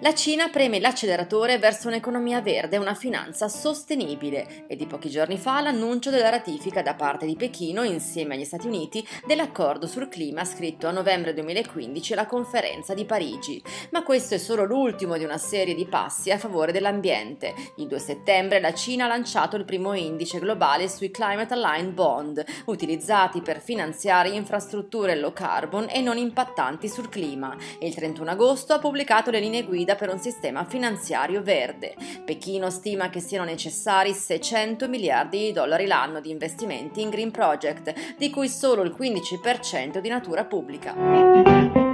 la Cina preme l'acceleratore verso un'economia verde e una finanza sostenibile e di pochi giorni fa l'annuncio della ratifica da parte di Pechino insieme agli Stati Uniti dell'accordo sul clima scritto a novembre 2015 alla conferenza di Parigi. Ma questo è solo l'ultimo di una serie di passi a favore dell'ambiente. Il 2 settembre la Cina ha lanciato il primo indice globale sui Climate Aligned Bond, utilizzati per finanziare infrastrutture low carbon e non impattanti sul clima e il 31 agosto ha pubblicato le linee guida per un sistema finanziario verde. Pechino stima che siano necessari 600 miliardi di dollari l'anno di investimenti in Green Project, di cui solo il 15% di natura pubblica.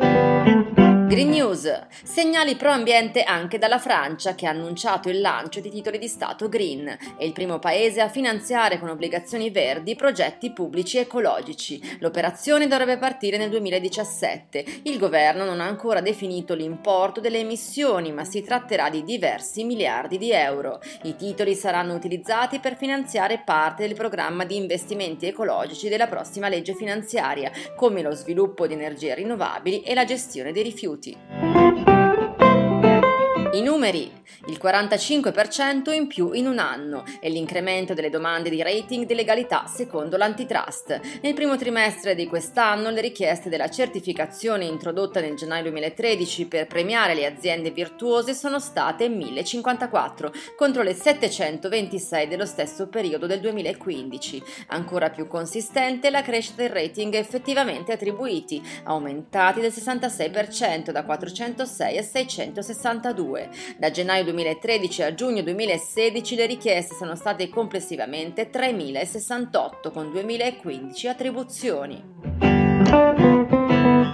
Green News. Segnali pro ambiente anche dalla Francia che ha annunciato il lancio di titoli di Stato green. È il primo paese a finanziare con obbligazioni verdi progetti pubblici ecologici. L'operazione dovrebbe partire nel 2017. Il governo non ha ancora definito l'importo delle emissioni, ma si tratterà di diversi miliardi di euro. I titoli saranno utilizzati per finanziare parte del programma di investimenti ecologici della prossima legge finanziaria, come lo sviluppo di energie rinnovabili e la gestione dei rifiuti écouté. I numeri, il 45% in più in un anno e l'incremento delle domande di rating di legalità secondo l'antitrust. Nel primo trimestre di quest'anno le richieste della certificazione introdotta nel gennaio 2013 per premiare le aziende virtuose sono state 1054 contro le 726 dello stesso periodo del 2015. Ancora più consistente la crescita dei rating effettivamente attribuiti, aumentati del 66% da 406 a 662. Da gennaio 2013 a giugno 2016 le richieste sono state complessivamente 3.068 con 2.015 attribuzioni.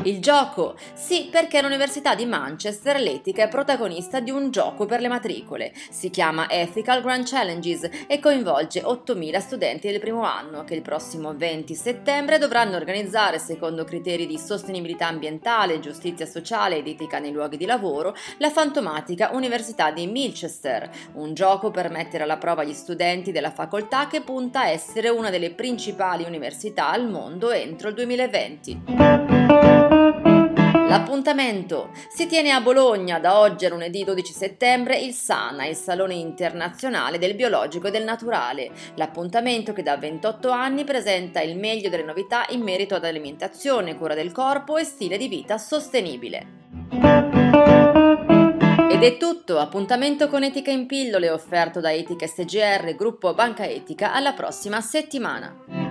Il gioco? Sì, perché l'Università di Manchester l'etica è protagonista di un gioco per le matricole. Si chiama Ethical Grand Challenges e coinvolge 8.000 studenti del primo anno che il prossimo 20 settembre dovranno organizzare, secondo criteri di sostenibilità ambientale, giustizia sociale ed etica nei luoghi di lavoro, la fantomatica Università di Milchester, un gioco per mettere alla prova gli studenti della facoltà che punta a essere una delle principali università al mondo entro il 2020. L'appuntamento si tiene a Bologna da oggi a lunedì 12 settembre il SANA, il Salone Internazionale del Biologico e del Naturale. L'appuntamento che da 28 anni presenta il meglio delle novità in merito ad alimentazione, cura del corpo e stile di vita sostenibile. Ed è tutto, appuntamento con Etica in pillole offerto da Etica SGR, gruppo Banca Etica, alla prossima settimana.